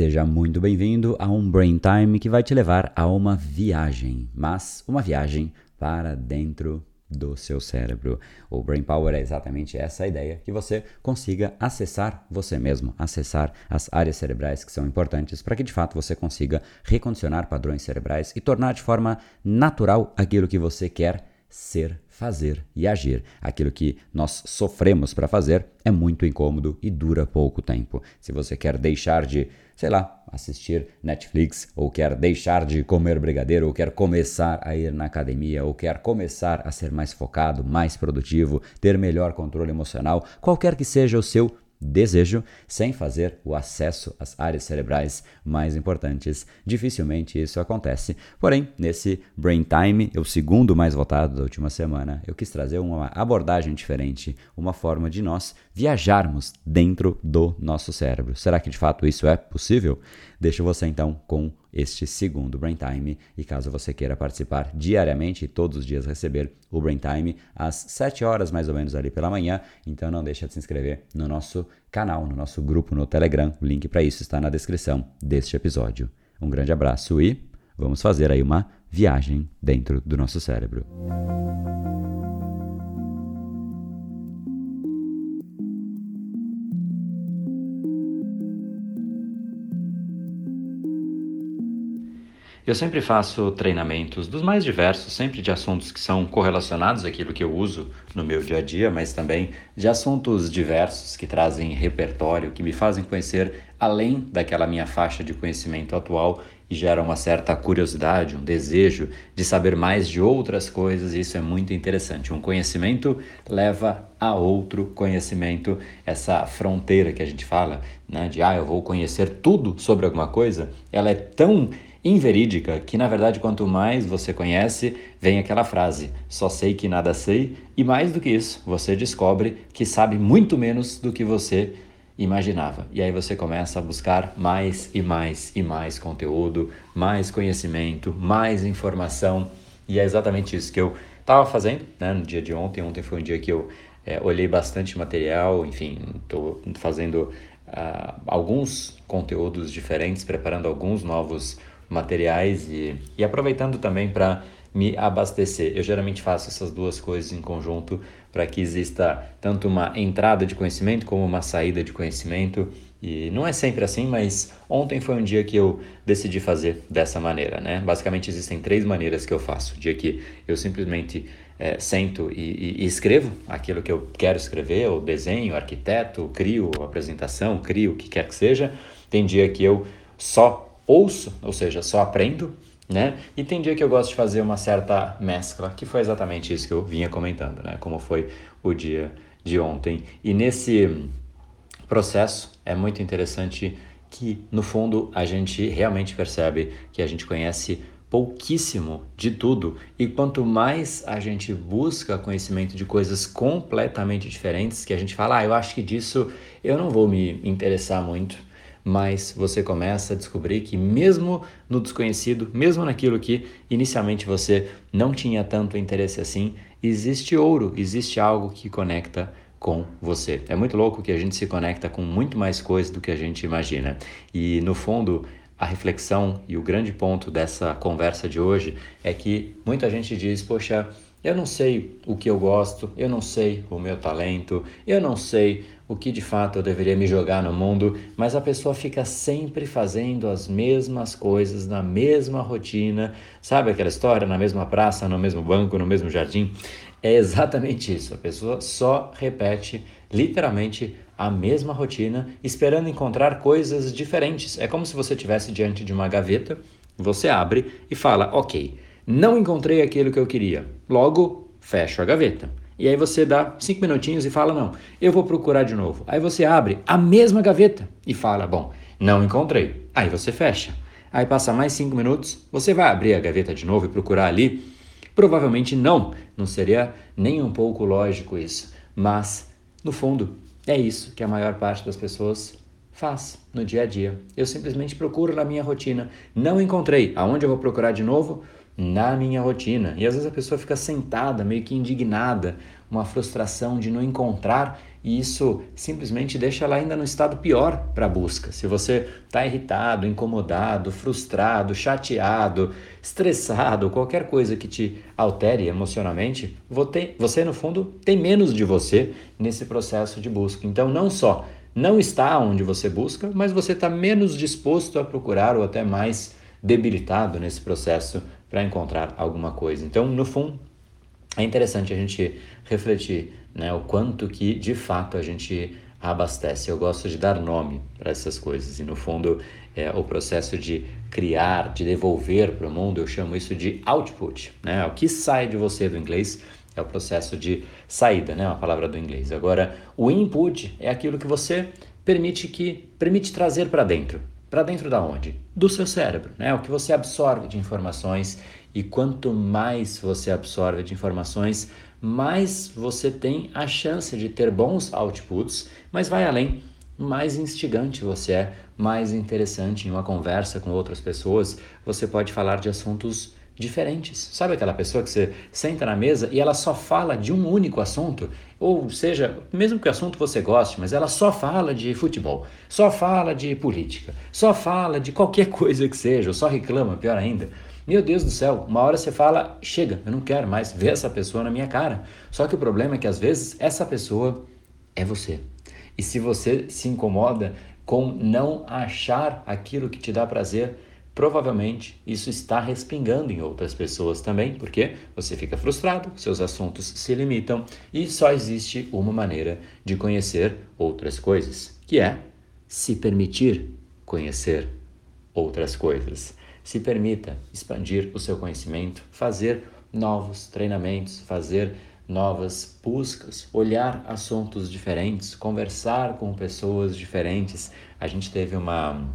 Seja muito bem-vindo a um Brain Time que vai te levar a uma viagem, mas uma viagem para dentro do seu cérebro. O Brain Power é exatamente essa ideia, que você consiga acessar você mesmo, acessar as áreas cerebrais que são importantes para que de fato você consiga recondicionar padrões cerebrais e tornar de forma natural aquilo que você quer ser, fazer e agir. Aquilo que nós sofremos para fazer é muito incômodo e dura pouco tempo. Se você quer deixar de, sei lá, assistir Netflix, ou quer deixar de comer brigadeiro, ou quer começar a ir na academia, ou quer começar a ser mais focado, mais produtivo, ter melhor controle emocional, qualquer que seja o seu desejo sem fazer o acesso às áreas cerebrais mais importantes. Dificilmente isso acontece. Porém, nesse Brain Time, o segundo mais votado da última semana, eu quis trazer uma abordagem diferente, uma forma de nós viajarmos dentro do nosso cérebro. Será que de fato isso é possível? Deixo você então com este segundo Brain Time e caso você queira participar diariamente e todos os dias receber o Brain Time às 7 horas mais ou menos ali pela manhã, então não deixa de se inscrever no nosso canal, no nosso grupo no Telegram. O link para isso está na descrição deste episódio. Um grande abraço e vamos fazer aí uma viagem dentro do nosso cérebro. Eu sempre faço treinamentos dos mais diversos, sempre de assuntos que são correlacionados àquilo que eu uso no meu dia a dia, mas também de assuntos diversos que trazem repertório, que me fazem conhecer além daquela minha faixa de conhecimento atual e geram uma certa curiosidade, um desejo de saber mais de outras coisas, e isso é muito interessante. Um conhecimento leva a outro conhecimento, essa fronteira que a gente fala, né, de ah, eu vou conhecer tudo sobre alguma coisa, ela é tão inverídica, que na verdade quanto mais você conhece, vem aquela frase: só sei que nada sei, e mais do que isso, você descobre que sabe muito menos do que você imaginava. E aí você começa a buscar mais e mais e mais conteúdo, mais conhecimento, mais informação, e é exatamente isso que eu estava fazendo né, no dia de ontem. Ontem foi um dia que eu é, olhei bastante material, enfim, estou fazendo uh, alguns conteúdos diferentes, preparando alguns novos materiais e, e aproveitando também para me abastecer. Eu geralmente faço essas duas coisas em conjunto para que exista tanto uma entrada de conhecimento como uma saída de conhecimento. E não é sempre assim, mas ontem foi um dia que eu decidi fazer dessa maneira, né? Basicamente existem três maneiras que eu faço. O dia que eu simplesmente é, sento e, e, escrevo aquilo que eu quero escrever, ou desenho, arquiteto, crio apresentação, crio o que quer que seja. Tem dia que eu só ouço, ou seja, só aprendo, né? E tem dia que eu gosto de fazer uma certa mescla, que foi exatamente isso que eu vinha comentando, né? Como foi o dia de ontem. E nesse processo é muito interessante que, no fundo, a gente realmente percebe que a gente conhece pouquíssimo de tudo e quanto mais a gente busca conhecimento de coisas completamente diferentes, que a gente fala, ah, eu acho que disso eu não vou me interessar muito, mas você começa a descobrir que, mesmo no desconhecido, mesmo naquilo que inicialmente você não tinha tanto interesse assim, existe ouro, existe algo que conecta com você. É muito louco que a gente se conecta com muito mais coisas do que a gente imagina. E no fundo, a reflexão e o grande ponto dessa conversa de hoje é que muita gente diz: Poxa, eu não sei o que eu gosto, eu não sei o meu talento, eu não sei o que de fato eu deveria me jogar no mundo, mas a pessoa fica sempre fazendo as mesmas coisas, na mesma rotina. Sabe aquela história? Na mesma praça, no mesmo banco, no mesmo jardim? É exatamente isso. A pessoa só repete literalmente a mesma rotina, esperando encontrar coisas diferentes. É como se você estivesse diante de uma gaveta, você abre e fala: Ok, não encontrei aquilo que eu queria. Logo, fecho a gaveta. E aí você dá cinco minutinhos e fala: Não, eu vou procurar de novo. Aí você abre a mesma gaveta e fala: Bom, não encontrei. Aí você fecha. Aí passa mais cinco minutos, você vai abrir a gaveta de novo e procurar ali? Provavelmente não. Não seria nem um pouco lógico isso. Mas, no fundo, é isso que a maior parte das pessoas faz no dia a dia. Eu simplesmente procuro na minha rotina. Não encontrei. Aonde eu vou procurar de novo? Na minha rotina. E às vezes a pessoa fica sentada, meio que indignada, uma frustração de não encontrar e isso simplesmente deixa ela ainda no estado pior para a busca. Se você está irritado, incomodado, frustrado, chateado, estressado, qualquer coisa que te altere emocionalmente, você no fundo tem menos de você nesse processo de busca. Então, não só não está onde você busca, mas você está menos disposto a procurar ou até mais debilitado nesse processo para encontrar alguma coisa. Então, no fundo, é interessante a gente refletir né, o quanto que de fato a gente abastece. Eu gosto de dar nome para essas coisas e no fundo é, o processo de criar, de devolver para o mundo, eu chamo isso de output. Né? O que sai de você do inglês é o processo de saída, né? Uma palavra do inglês. Agora, o input é aquilo que você permite que permite trazer para dentro. Para dentro da onde? Do seu cérebro, né? O que você absorve de informações e quanto mais você absorve de informações, mais você tem a chance de ter bons outputs, mas vai além, mais instigante você é, mais interessante em uma conversa com outras pessoas, você pode falar de assuntos diferentes. Sabe aquela pessoa que você senta na mesa e ela só fala de um único assunto? Ou seja, mesmo que o assunto você goste, mas ela só fala de futebol, só fala de política, só fala de qualquer coisa que seja, ou só reclama, pior ainda. Meu Deus do céu, uma hora você fala, chega, eu não quero mais ver essa pessoa na minha cara. Só que o problema é que às vezes essa pessoa é você. E se você se incomoda com não achar aquilo que te dá prazer, provavelmente isso está respingando em outras pessoas também, porque você fica frustrado, seus assuntos se limitam e só existe uma maneira de conhecer outras coisas, que é se permitir conhecer outras coisas. Se permita expandir o seu conhecimento, fazer novos treinamentos, fazer novas buscas, olhar assuntos diferentes, conversar com pessoas diferentes. A gente teve uma,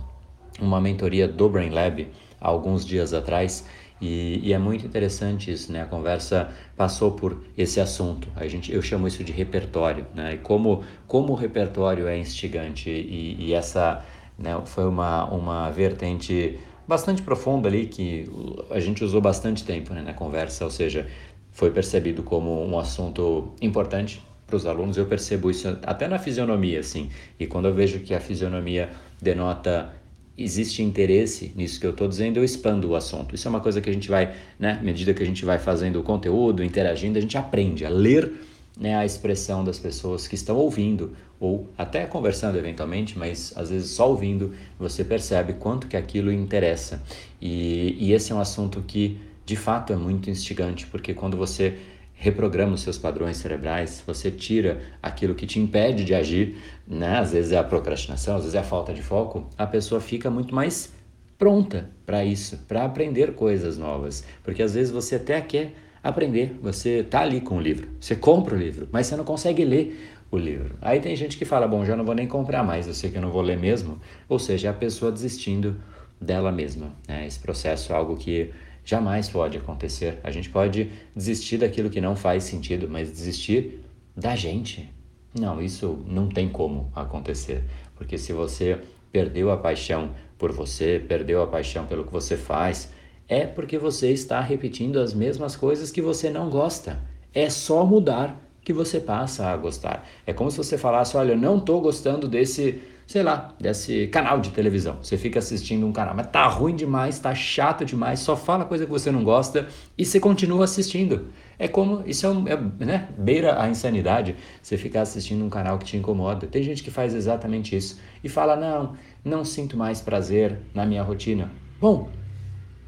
uma mentoria do Brain Lab há alguns dias atrás e, e, é muito interessante isso, né? A conversa passou por esse assunto. A gente, eu chamo isso de repertório, né? E como, como o repertório é instigante e, e essa né, foi uma, uma vertente bastante profunda ali que a gente usou bastante tempo né, na conversa, ou seja, foi percebido como um assunto importante para os alunos. Eu percebo isso até na fisionomia, assim. E quando eu vejo que a fisionomia denota existe interesse nisso que eu estou dizendo, eu expando o assunto. Isso é uma coisa que a gente vai, né, à medida que a gente vai fazendo o conteúdo, interagindo, a gente aprende a ler né, a expressão das pessoas que estão ouvindo ou até conversando eventualmente, mas às vezes só ouvindo você percebe quanto que aquilo interessa. E, e esse é um assunto que de fato é muito instigante, porque quando você reprograma os seus padrões cerebrais, você tira aquilo que te impede de agir, né? às vezes é a procrastinação, às vezes é a falta de foco, a pessoa fica muito mais pronta para isso, para aprender coisas novas, porque às vezes você até quer aprender. Você tá ali com o livro, você compra o livro, mas você não consegue ler o livro. Aí tem gente que fala: bom, já não vou nem comprar mais, eu sei que eu não vou ler mesmo. Ou seja, é a pessoa desistindo dela mesma. Né? Esse processo é algo que jamais pode acontecer. A gente pode desistir daquilo que não faz sentido, mas desistir da gente. Não, isso não tem como acontecer. Porque se você perdeu a paixão por você, perdeu a paixão pelo que você faz, é porque você está repetindo as mesmas coisas que você não gosta. É só mudar que você passa a gostar. É como se você falasse: Olha, eu não estou gostando desse, sei lá, desse canal de televisão. Você fica assistindo um canal, mas tá ruim demais, tá chato demais, só fala coisa que você não gosta e você continua assistindo. É como, isso é, um, é né, beira a insanidade, você ficar assistindo um canal que te incomoda. Tem gente que faz exatamente isso e fala: Não, não sinto mais prazer na minha rotina. Bom,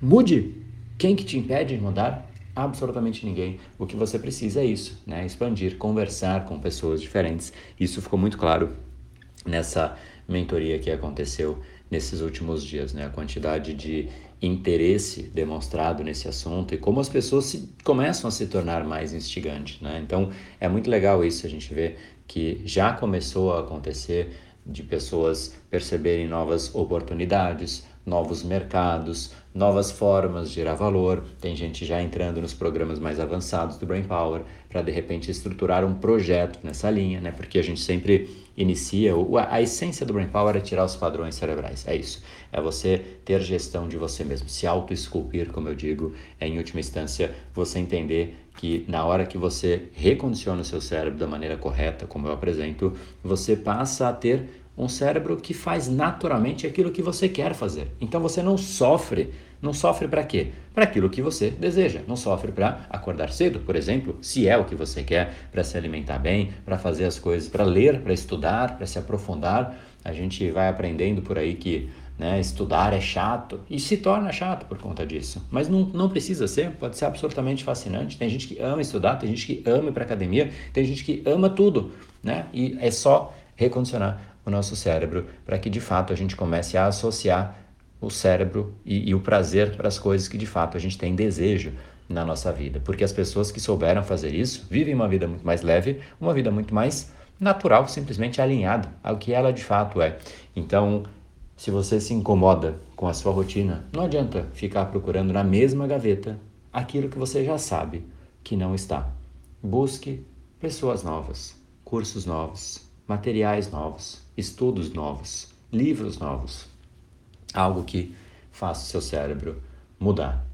Mude. Quem que te impede de mudar? Absolutamente ninguém. O que você precisa é isso, né? Expandir, conversar com pessoas diferentes. Isso ficou muito claro nessa mentoria que aconteceu nesses últimos dias, né? A quantidade de interesse demonstrado nesse assunto e como as pessoas se, começam a se tornar mais instigantes, né? Então é muito legal isso a gente vê que já começou a acontecer de pessoas perceberem novas oportunidades, novos mercados, novas formas de gerar valor. Tem gente já entrando nos programas mais avançados do Brain Power para de repente estruturar um projeto nessa linha, né? Porque a gente sempre inicia a, essência do Brain Power é tirar os padrões cerebrais. É isso. É você ter gestão de você mesmo, se auto-esculpir, como eu digo, é em última instância você entender que na hora que você recondiciona o seu cérebro da maneira correta, como eu apresento, você passa a ter um cérebro que faz naturalmente aquilo que você quer fazer. Então você não sofre. Não sofre para quê? Para aquilo que você deseja. Não sofre para acordar cedo, por exemplo, se é o que você quer, para se alimentar bem, para fazer as coisas, para ler, para estudar, para se aprofundar. A gente vai aprendendo por aí que né, estudar é chato e se torna chato por conta disso. Mas não, não precisa ser, pode ser absolutamente fascinante. Tem gente que ama estudar, tem gente que ama ir para academia, tem gente que ama tudo, né? E é só recondicionar o nosso cérebro para que de fato a gente comece a associar o cérebro e, e o prazer para as coisas que de fato a gente tem desejo na nossa vida. Porque as pessoas que souberam fazer isso vivem uma vida muito mais leve, uma vida muito mais natural, simplesmente alinhada ao que ela de fato é. Então, se você se incomoda com a sua rotina, não adianta ficar procurando na mesma gaveta aquilo que você já sabe que não está. Busque pessoas novas, cursos novos, materiais novos, estudos novos, livros novos. Algo que faça o seu cérebro mudar.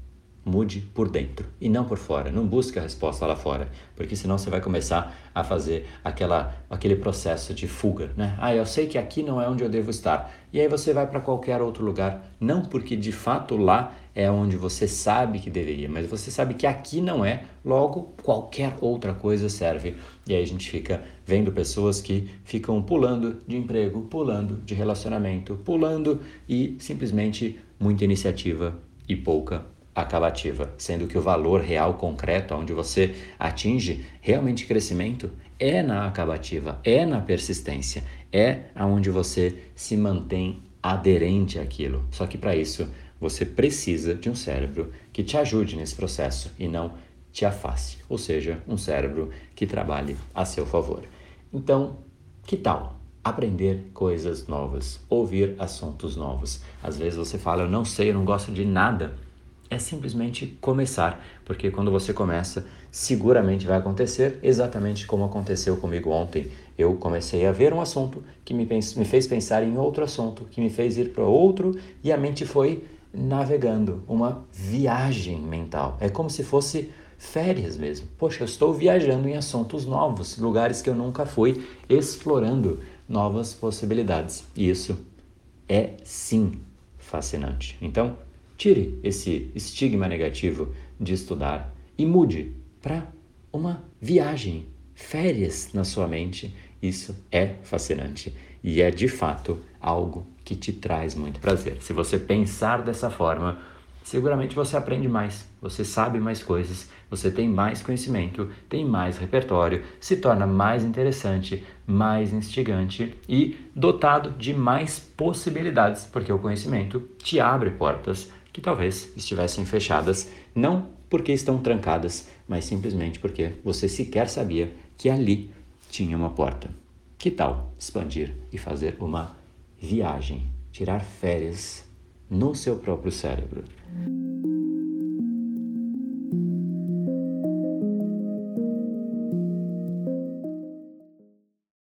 Mude por dentro e não por fora. Não busque a resposta lá fora, porque senão você vai começar a fazer aquela, aquele processo de fuga, né? Ah, eu sei que aqui não é onde eu devo estar. E aí você vai para qualquer outro lugar, não porque de fato lá é onde você sabe que deveria, mas você sabe que aqui não é, logo qualquer outra coisa serve. E aí a gente fica vendo pessoas que ficam pulando de emprego, pulando de relacionamento, pulando e simplesmente muita iniciativa e pouca acabativa, sendo que o valor real concreto onde você atinge realmente crescimento é na acabativa, é na persistência, é aonde você se mantém aderente àquilo. Só que para isso você precisa de um cérebro que te ajude nesse processo e não te afaste, ou seja, um cérebro que trabalhe a seu favor. Então, que tal aprender coisas novas, ouvir assuntos novos? Às vezes você fala, eu não sei, eu não gosto de nada. É simplesmente começar, porque quando você começa, seguramente vai acontecer exatamente como aconteceu comigo ontem. Eu comecei a ver um assunto que me, me fez pensar em outro assunto, que me fez ir para outro, e a mente foi navegando, uma viagem mental. É como se fosse férias mesmo. Poxa, eu estou viajando em assuntos novos, lugares que eu nunca fui, explorando novas possibilidades. E isso é sim fascinante. Então, tire esse estigma negativo de estudar e mude para uma viagem, férias na sua mente. Isso é fascinante e é de fato algo que te traz muito prazer. Se você pensar dessa forma, seguramente você aprende mais, você sabe mais coisas, você tem mais conhecimento, tem mais repertório, se torna mais interessante, mais instigante e dotado de mais possibilidades, porque o conhecimento te abre portas que talvez estivessem fechadas, não porque estão trancadas, mas simplesmente porque você sequer sabia que ali tinha uma porta. Que tal expandir e fazer uma viagem, tirar férias no seu próprio cérebro.